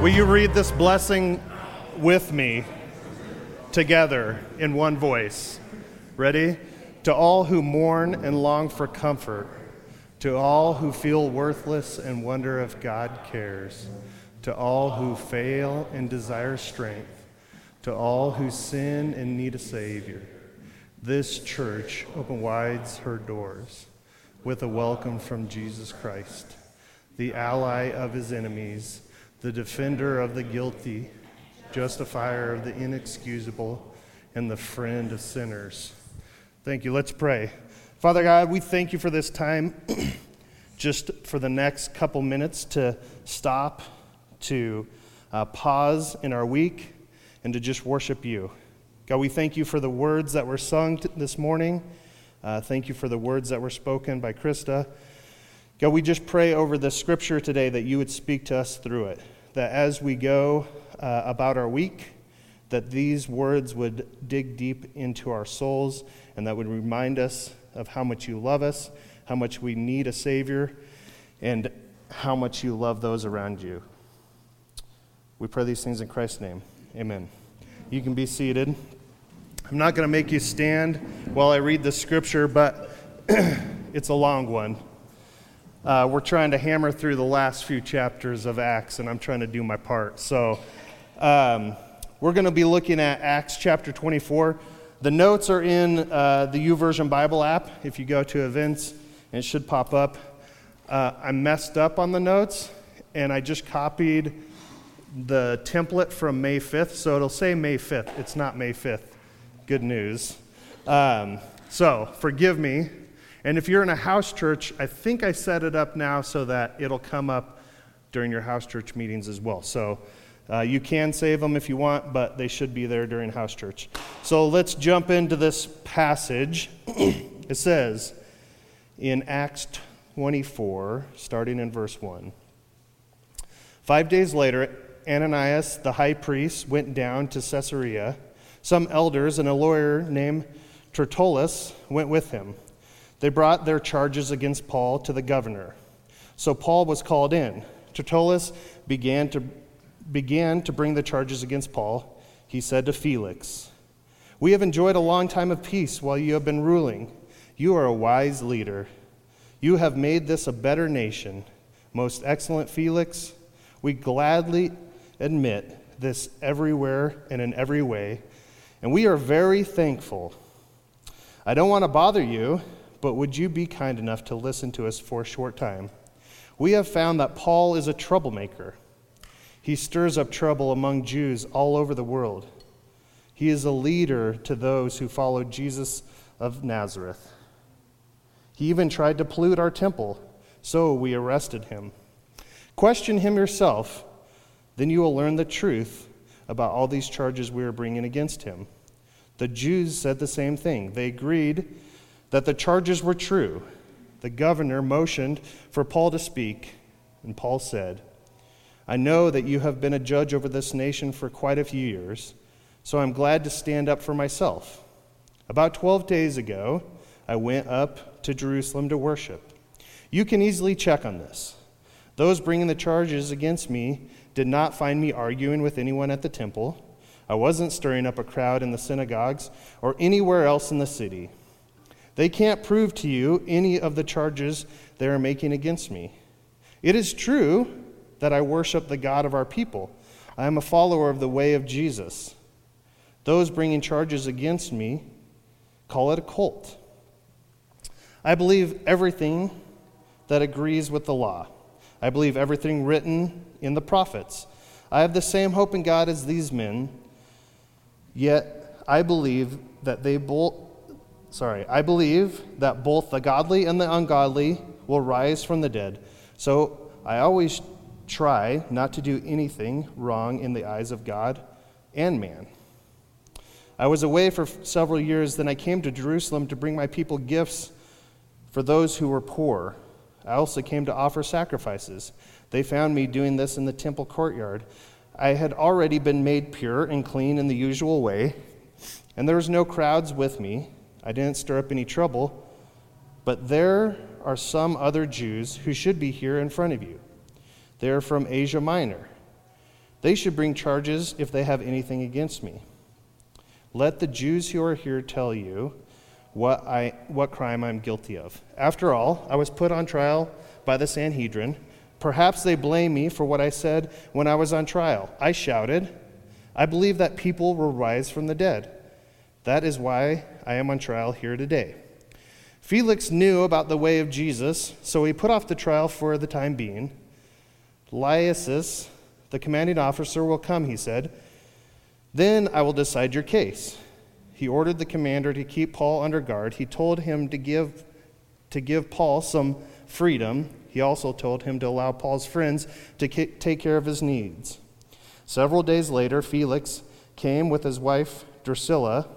Will you read this blessing with me together in one voice? Ready? To all who mourn and long for comfort, to all who feel worthless and wonder if God cares, to all who fail and desire strength, to all who sin and need a Savior, this church open wide her doors with a welcome from Jesus Christ, the ally of his enemies, the defender of the guilty, justifier of the inexcusable, and the friend of sinners. Thank you. Let's pray. Father God, we thank you for this time, just for the next couple minutes to stop, to uh, pause in our week, and to just worship you. God, we thank you for the words that were sung t- this morning. Uh, thank you for the words that were spoken by Krista. God, we just pray over the scripture today that you would speak to us through it. That as we go uh, about our week, that these words would dig deep into our souls and that would remind us of how much you love us, how much we need a Savior, and how much you love those around you. We pray these things in Christ's name. Amen. You can be seated. I'm not going to make you stand while I read the scripture, but it's a long one. Uh, we're trying to hammer through the last few chapters of Acts, and I'm trying to do my part. So, um, we're going to be looking at Acts chapter 24. The notes are in uh, the YouVersion Bible app. If you go to events, it should pop up. Uh, I messed up on the notes, and I just copied the template from May 5th, so it'll say May 5th. It's not May 5th. Good news. Um, so, forgive me. And if you're in a house church, I think I set it up now so that it'll come up during your house church meetings as well. So, uh, you can save them if you want, but they should be there during house church. So let's jump into this passage. it says in Acts 24, starting in verse 1. Five days later, Ananias, the high priest, went down to Caesarea. Some elders and a lawyer named Tertullus went with him. They brought their charges against Paul to the governor. So Paul was called in. Tertullus began to began to bring the charges against Paul, he said to Felix, We have enjoyed a long time of peace while you have been ruling. You are a wise leader. You have made this a better nation. Most excellent Felix, we gladly admit this everywhere and in every way, and we are very thankful. I don't want to bother you, but would you be kind enough to listen to us for a short time? We have found that Paul is a troublemaker he stirs up trouble among Jews all over the world. He is a leader to those who follow Jesus of Nazareth. He even tried to pollute our temple, so we arrested him. Question him yourself, then you will learn the truth about all these charges we are bringing against him. The Jews said the same thing. They agreed that the charges were true. The governor motioned for Paul to speak, and Paul said, I know that you have been a judge over this nation for quite a few years, so I'm glad to stand up for myself. About 12 days ago, I went up to Jerusalem to worship. You can easily check on this. Those bringing the charges against me did not find me arguing with anyone at the temple. I wasn't stirring up a crowd in the synagogues or anywhere else in the city. They can't prove to you any of the charges they are making against me. It is true that I worship the God of our people. I am a follower of the way of Jesus. Those bringing charges against me call it a cult. I believe everything that agrees with the law. I believe everything written in the prophets. I have the same hope in God as these men, yet I believe that they both sorry, I believe that both the godly and the ungodly will rise from the dead. So I always try not to do anything wrong in the eyes of God and man. I was away for several years, then I came to Jerusalem to bring my people gifts for those who were poor. I also came to offer sacrifices. They found me doing this in the temple courtyard. I had already been made pure and clean in the usual way, and there was no crowds with me. I didn't stir up any trouble, but there are some other Jews who should be here in front of you. They're from Asia Minor. They should bring charges if they have anything against me. Let the Jews who are here tell you what, I, what crime I'm guilty of. After all, I was put on trial by the Sanhedrin. Perhaps they blame me for what I said when I was on trial. I shouted, I believe that people will rise from the dead. That is why I am on trial here today. Felix knew about the way of Jesus, so he put off the trial for the time being. Lysias, the commanding officer, will come, he said. Then I will decide your case. He ordered the commander to keep Paul under guard. He told him to give, to give Paul some freedom. He also told him to allow Paul's friends to take care of his needs. Several days later, Felix came with his wife Drusilla.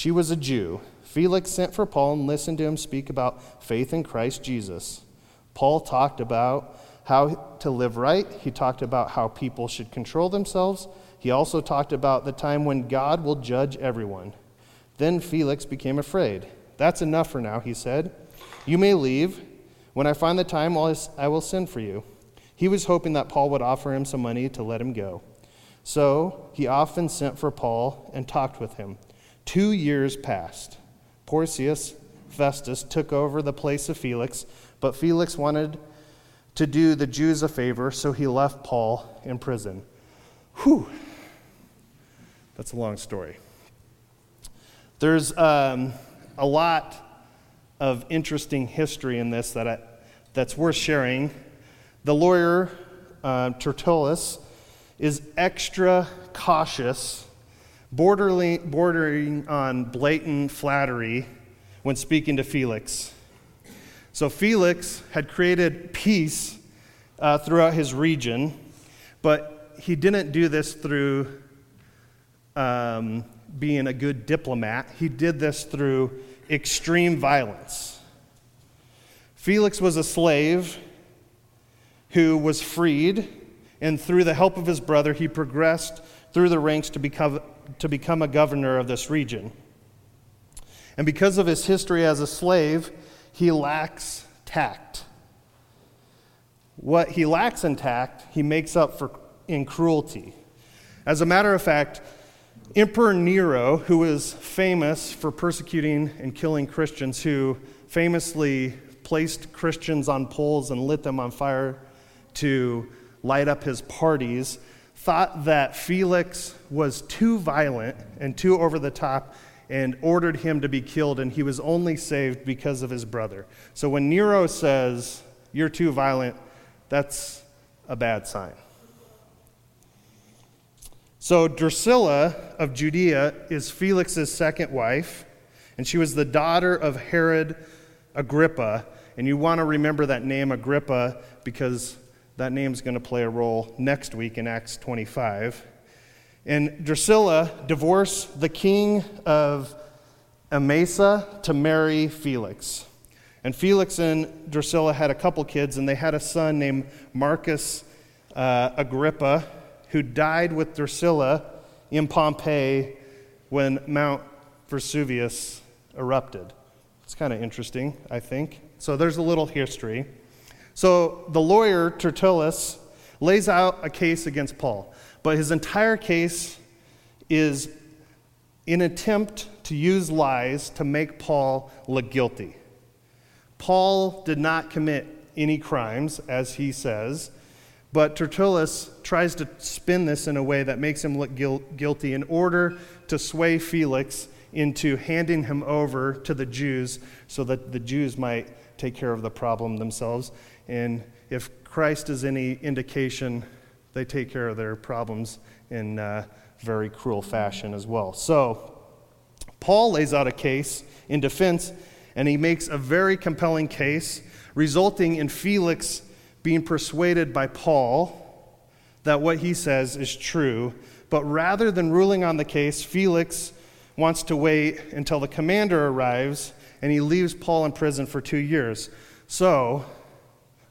She was a Jew. Felix sent for Paul and listened to him speak about faith in Christ Jesus. Paul talked about how to live right, he talked about how people should control themselves. He also talked about the time when God will judge everyone. Then Felix became afraid. That's enough for now, he said. You may leave. When I find the time, I will send for you. He was hoping that Paul would offer him some money to let him go. So he often sent for Paul and talked with him. Two years passed. Porcius Festus took over the place of Felix, but Felix wanted to do the Jews a favor, so he left Paul in prison. Whew. That's a long story. There's um, a lot of interesting history in this that I, that's worth sharing. The lawyer, uh, Tertullus, is extra cautious, bordering on blatant flattery when speaking to Felix. So, Felix had created peace uh, throughout his region, but he didn't do this through um, being a good diplomat. He did this through extreme violence. Felix was a slave who was freed and through the help of his brother, he progressed through the ranks to become, to become a governor of this region. And because of his history as a slave, he lacks tact. What he lacks in tact, he makes up for in cruelty. As a matter of fact, Emperor Nero, who was famous for persecuting and killing Christians, who famously placed Christians on poles and lit them on fire to light up his parties, thought that Felix was too violent and too over the top and ordered him to be killed, and he was only saved because of his brother. So when Nero says, You're too violent, that's a bad sign. So Drusilla of Judea is Felix's second wife, and she was the daughter of Herod Agrippa. And you want to remember that name, Agrippa, because that name's going to play a role next week in Acts 25. And Drusilla divorced the king of Emesa to marry Felix. And Felix and Drusilla had a couple kids, and they had a son named Marcus uh, Agrippa, who died with Drusilla in Pompeii when Mount Vesuvius erupted. It's kind of interesting, I think. So there's a little history. So the lawyer, Tertullus, lays out a case against Paul, but his entire case is in attempt to use lies to make Paul look guilty. Paul did not commit any crimes, as he says, but Tertullus tries to spin this in a way that makes him look guilty in order to sway Felix into handing him over to the Jews so that the Jews might take care of the problem themselves. And if Christ is any indication, they take care of their problems in a very cruel fashion as well. So, Paul lays out a case in defense, and he makes a very compelling case, resulting in Felix being persuaded by Paul that what he says is true. But rather than ruling on the case, Felix wants to wait until the commander arrives and he leaves Paul in prison for two years. So,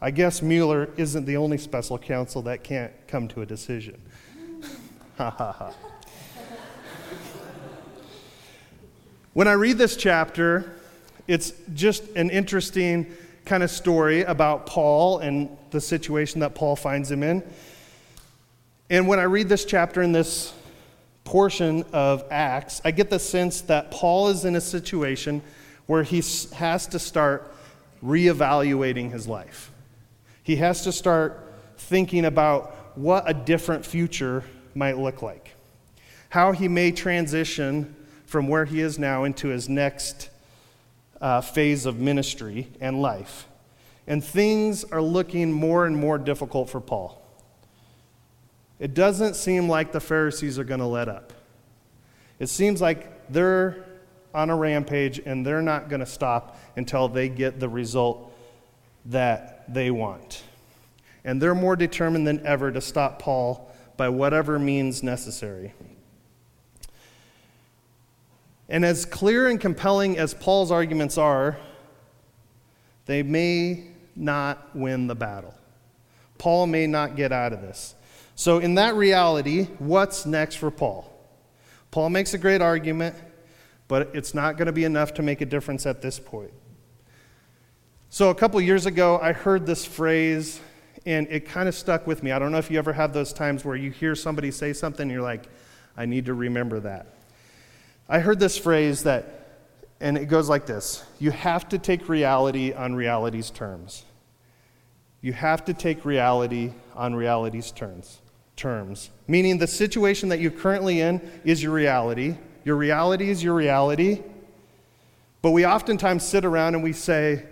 I guess Mueller isn't the only special counsel that can't come to a decision. When I read this chapter, it's just an interesting kind of story about Paul and the situation that Paul finds him in. And when I read this chapter in this portion of Acts, I get the sense that Paul is in a situation where he has to start reevaluating his life. He has to start thinking about what a different future might look like, how he may transition from where he is now into his next uh, phase of ministry and life. And things are looking more and more difficult for Paul. It doesn't seem like the Pharisees are going to let up. It seems like they're on a rampage and they're not going to stop until they get the result that they want. And they're more determined than ever to stop Paul by whatever means necessary. And as clear and compelling as Paul's arguments are, they may not win the battle. Paul may not get out of this. So, in that reality, what's next for Paul? Paul makes a great argument, but it's not going to be enough to make a difference at this point. So, a couple years ago, I heard this phrase, and it kind of stuck with me. I don't know if you ever have those times where you hear somebody say something, and you're like, I need to remember that. I heard this phrase that, and it goes like this You have to take reality on reality's terms. You have to take reality on reality's terms terms, meaning the situation that you're currently in is your reality. Your reality is your reality. But we oftentimes sit around and we say,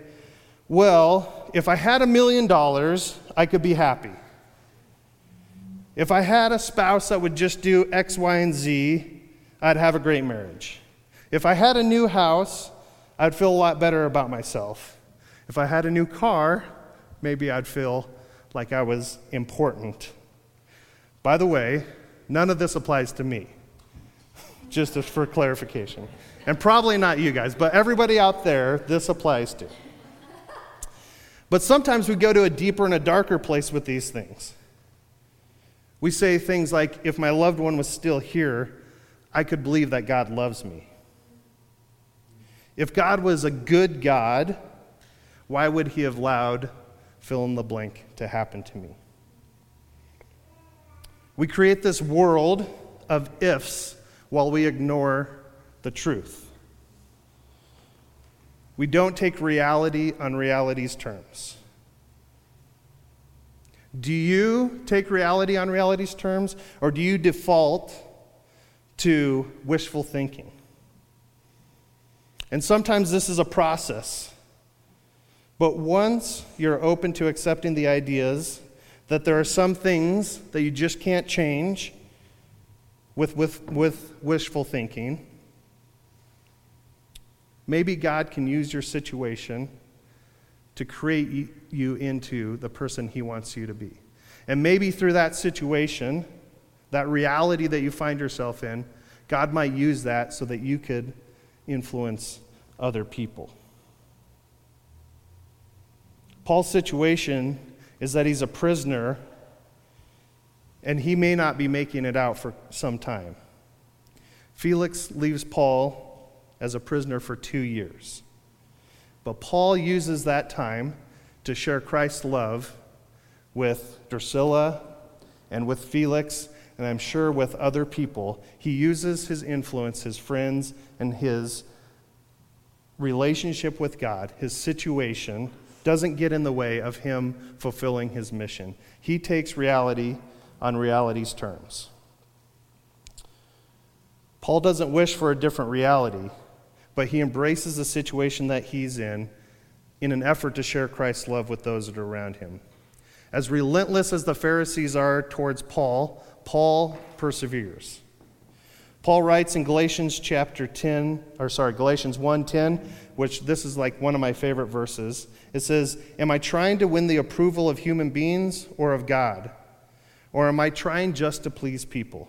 well, if I had a million dollars, I could be happy. If I had a spouse that would just do X, Y, and Z, I'd have a great marriage. If I had a new house, I'd feel a lot better about myself. If I had a new car, maybe I'd feel like I was important. By the way, none of this applies to me, just for clarification. And probably not you guys, but everybody out there, this applies to. But sometimes we go to a deeper and a darker place with these things. We say things like, if my loved one was still here, I could believe that God loves me. If God was a good God, why would he have allowed fill in the blank to happen to me? We create this world of ifs while we ignore the truth. We don't take reality on reality's terms. Do you take reality on reality's terms, or do you default to wishful thinking? And sometimes this is a process. But once you're open to accepting the ideas that there are some things that you just can't change with, with, with wishful thinking. Maybe God can use your situation to create you into the person He wants you to be. And maybe through that situation, that reality that you find yourself in, God might use that so that you could influence other people. Paul's situation is that he's a prisoner and he may not be making it out for some time. Felix leaves Paul as a prisoner for two years. But Paul uses that time to share Christ's love with Drusilla and with Felix, and I'm sure with other people. He uses his influence, his friends, and his relationship with God, his situation doesn't get in the way of him fulfilling his mission. He takes reality on reality's terms. Paul doesn't wish for a different reality, but he embraces the situation that he's in in an effort to share Christ's love with those that are around him. As relentless as the Pharisees are towards Paul, Paul perseveres. Paul writes in Galatians chapter 10, or sorry, Galatians 1:10, which this is like one of my favorite verses. It says, Am I trying to win the approval of human beings or of God? Or am I trying just to please people?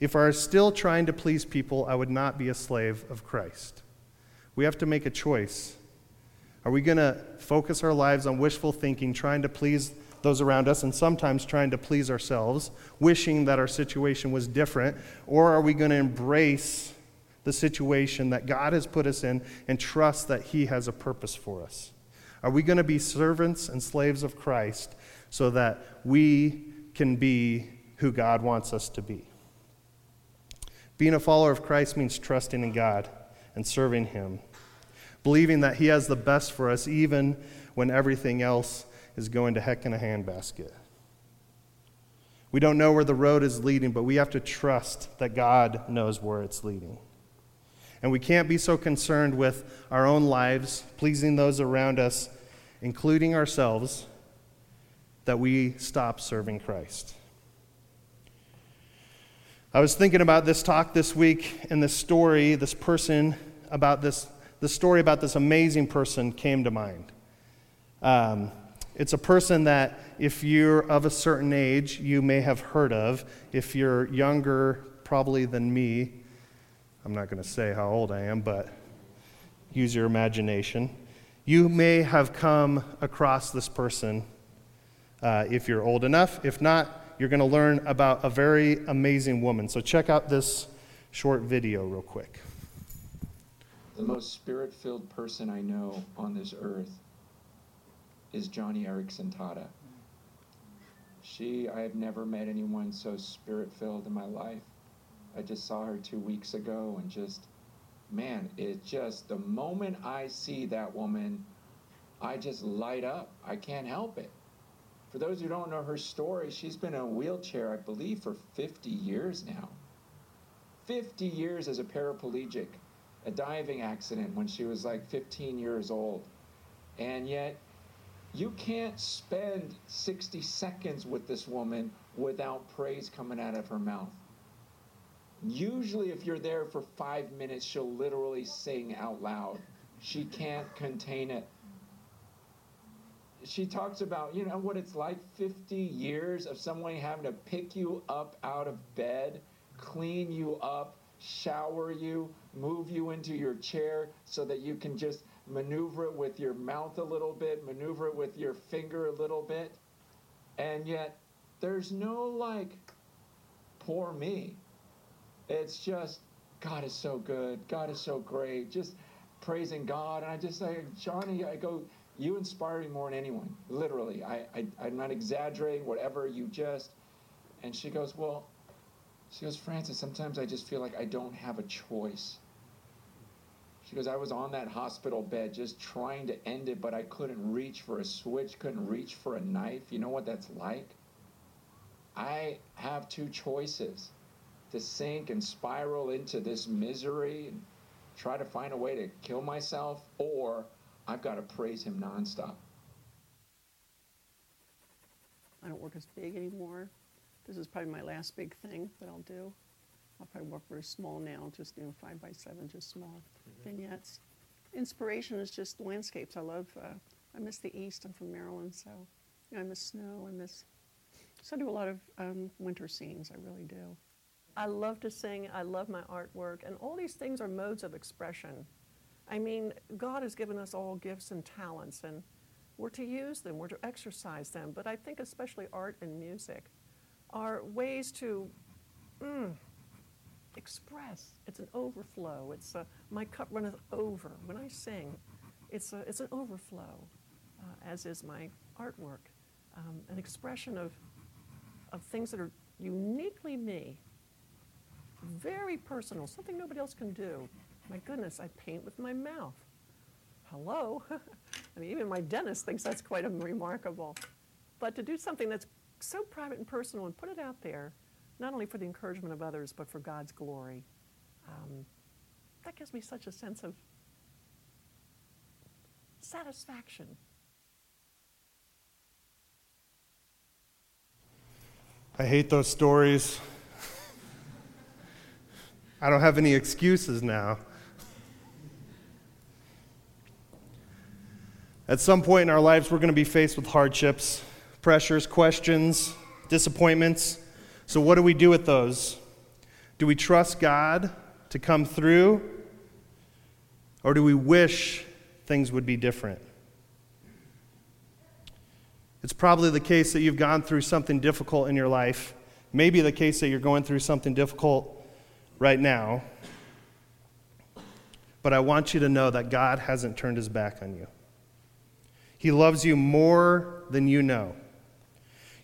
If I are still trying to please people, I would not be a slave of Christ. We have to make a choice. Are we going to focus our lives on wishful thinking, trying to please those around us, and sometimes trying to please ourselves, wishing that our situation was different? Or are we going to embrace the situation that God has put us in and trust that He has a purpose for us? Are we going to be servants and slaves of Christ so that we can be who God wants us to be. Being a follower of Christ means trusting in God and serving Him, believing that He has the best for us even when everything else is going to heck in a handbasket. We don't know where the road is leading, but we have to trust that God knows where it's leading. And we can't be so concerned with our own lives, pleasing those around us, including ourselves, that we stop serving Christ. I was thinking about this talk this week, and this story, this person about this, the story about this amazing person came to mind. Um, it's a person that, if you're of a certain age, you may have heard of. If you're younger, probably than me, I'm not going to say how old I am, but use your imagination. You may have come across this person uh, if you're old enough. If not, you're going to learn about a very amazing woman. So check out this short video, real quick. The most spirit filled person I know on this earth is Joni Eareckson Tada. She, I have never met anyone so spirit filled in my life. I just saw her two weeks ago and just, man, it just, the moment I see that woman, I just light up. I can't help it. For those who don't know her story, she's been in a wheelchair, I believe, for 50 years now. 50 years as a paraplegic, a diving accident when she was like 15 years old. And yet, you can't spend 60 seconds with this woman without praise coming out of her mouth. Usually, if you're there for five minutes, she'll literally sing out loud. She can't contain it she talks about, you know, what it's like 50 years of someone having to pick you up out of bed, clean you up, shower you, move you into your chair so that you can just maneuver it with your mouth a little bit, maneuver it with your finger a little bit. And yet, there's no like, poor me. It's just, God is so good. God is so great. Just praising God. And I just say, Joni I go, you inspire me more than anyone, literally. I, I, I'm not exaggerating, whatever, you just. And she goes, Well, she goes, Francis, sometimes I just feel like I don't have a choice. She goes, I was on that hospital bed just trying to end it, but I couldn't reach for a switch, couldn't reach for a knife. You know what that's like? I have two choices to sink and spiral into this misery and try to find a way to kill myself, or I've got to praise him nonstop. I don't work as big anymore. This is probably my last big thing that I'll do. I'll probably work very small now, just you know, five by seven, just small mm-hmm. vignettes. Inspiration is just landscapes. I love. Uh, I miss the East. I'm from Maryland, so you know, I miss snow. I miss. So I do a lot of um, winter scenes. I really do. I love to sing. I love my artwork, and all these things are modes of expression. I mean, God has given us all gifts and talents, and we're to use them, we're to exercise them. But I think especially art and music are ways to mm, express. It's an overflow. It's a, my cup runneth over. When I sing, it's, a, it's an overflow, uh, as is my artwork. Um, an expression of, of things that are uniquely me, very personal, something nobody else can do. My goodness, I paint with my mouth. Hello? I mean, even my dentist thinks that's quite remarkable. But to do something that's so private and personal and put it out there, not only for the encouragement of others, but for God's glory, um, that gives me such a sense of satisfaction. I hate those stories. I don't have any excuses now. At some point in our lives, we're going to be faced with hardships, pressures, questions, disappointments. So, what do we do with those? Do we trust God to come through? Or do we wish things would be different? It's probably the case that you've gone through something difficult in your life. Maybe the case that you're going through something difficult right now. But I want you to know that God hasn't turned his back on you. He loves you more than you know.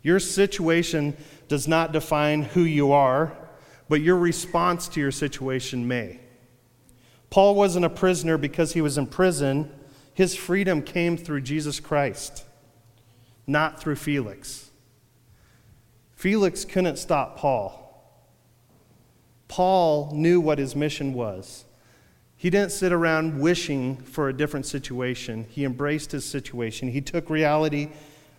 Your situation does not define who you are, but your response to your situation may. Paul wasn't a prisoner because he was in prison. His freedom came through Jesus Christ, not through Felix. Felix couldn't stop Paul. Paul knew what his mission was. He didn't sit around wishing for a different situation. He embraced his situation. He took reality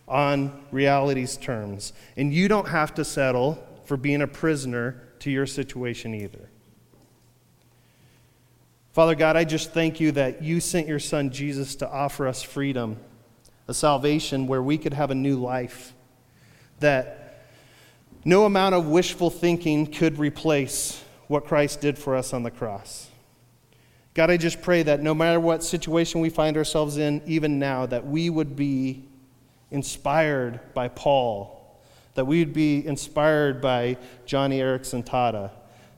on reality's terms. And you don't have to settle for being a prisoner to your situation either. Father God, I just thank you that you sent your son Jesus to offer us freedom, a salvation where we could have a new life, that no amount of wishful thinking could replace what Christ did for us on the cross. God, I just pray that no matter what situation we find ourselves in, even now, that we would be inspired by Paul, that we would be inspired by Joni Eareckson Tada.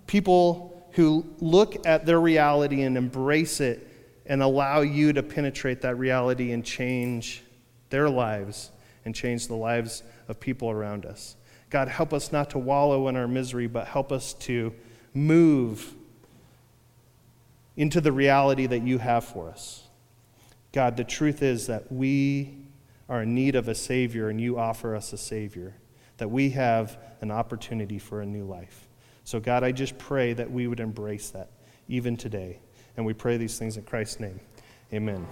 People who look at their reality and embrace it and allow you to penetrate that reality and change their lives and change the lives of people around us. God, help us not to wallow in our misery, but help us to move into the reality that you have for us. God, the truth is that we are in need of a Savior and you offer us a Savior, that we have an opportunity for a new life. So, God, I just pray that we would embrace that even today. And we pray these things in Christ's name. Amen.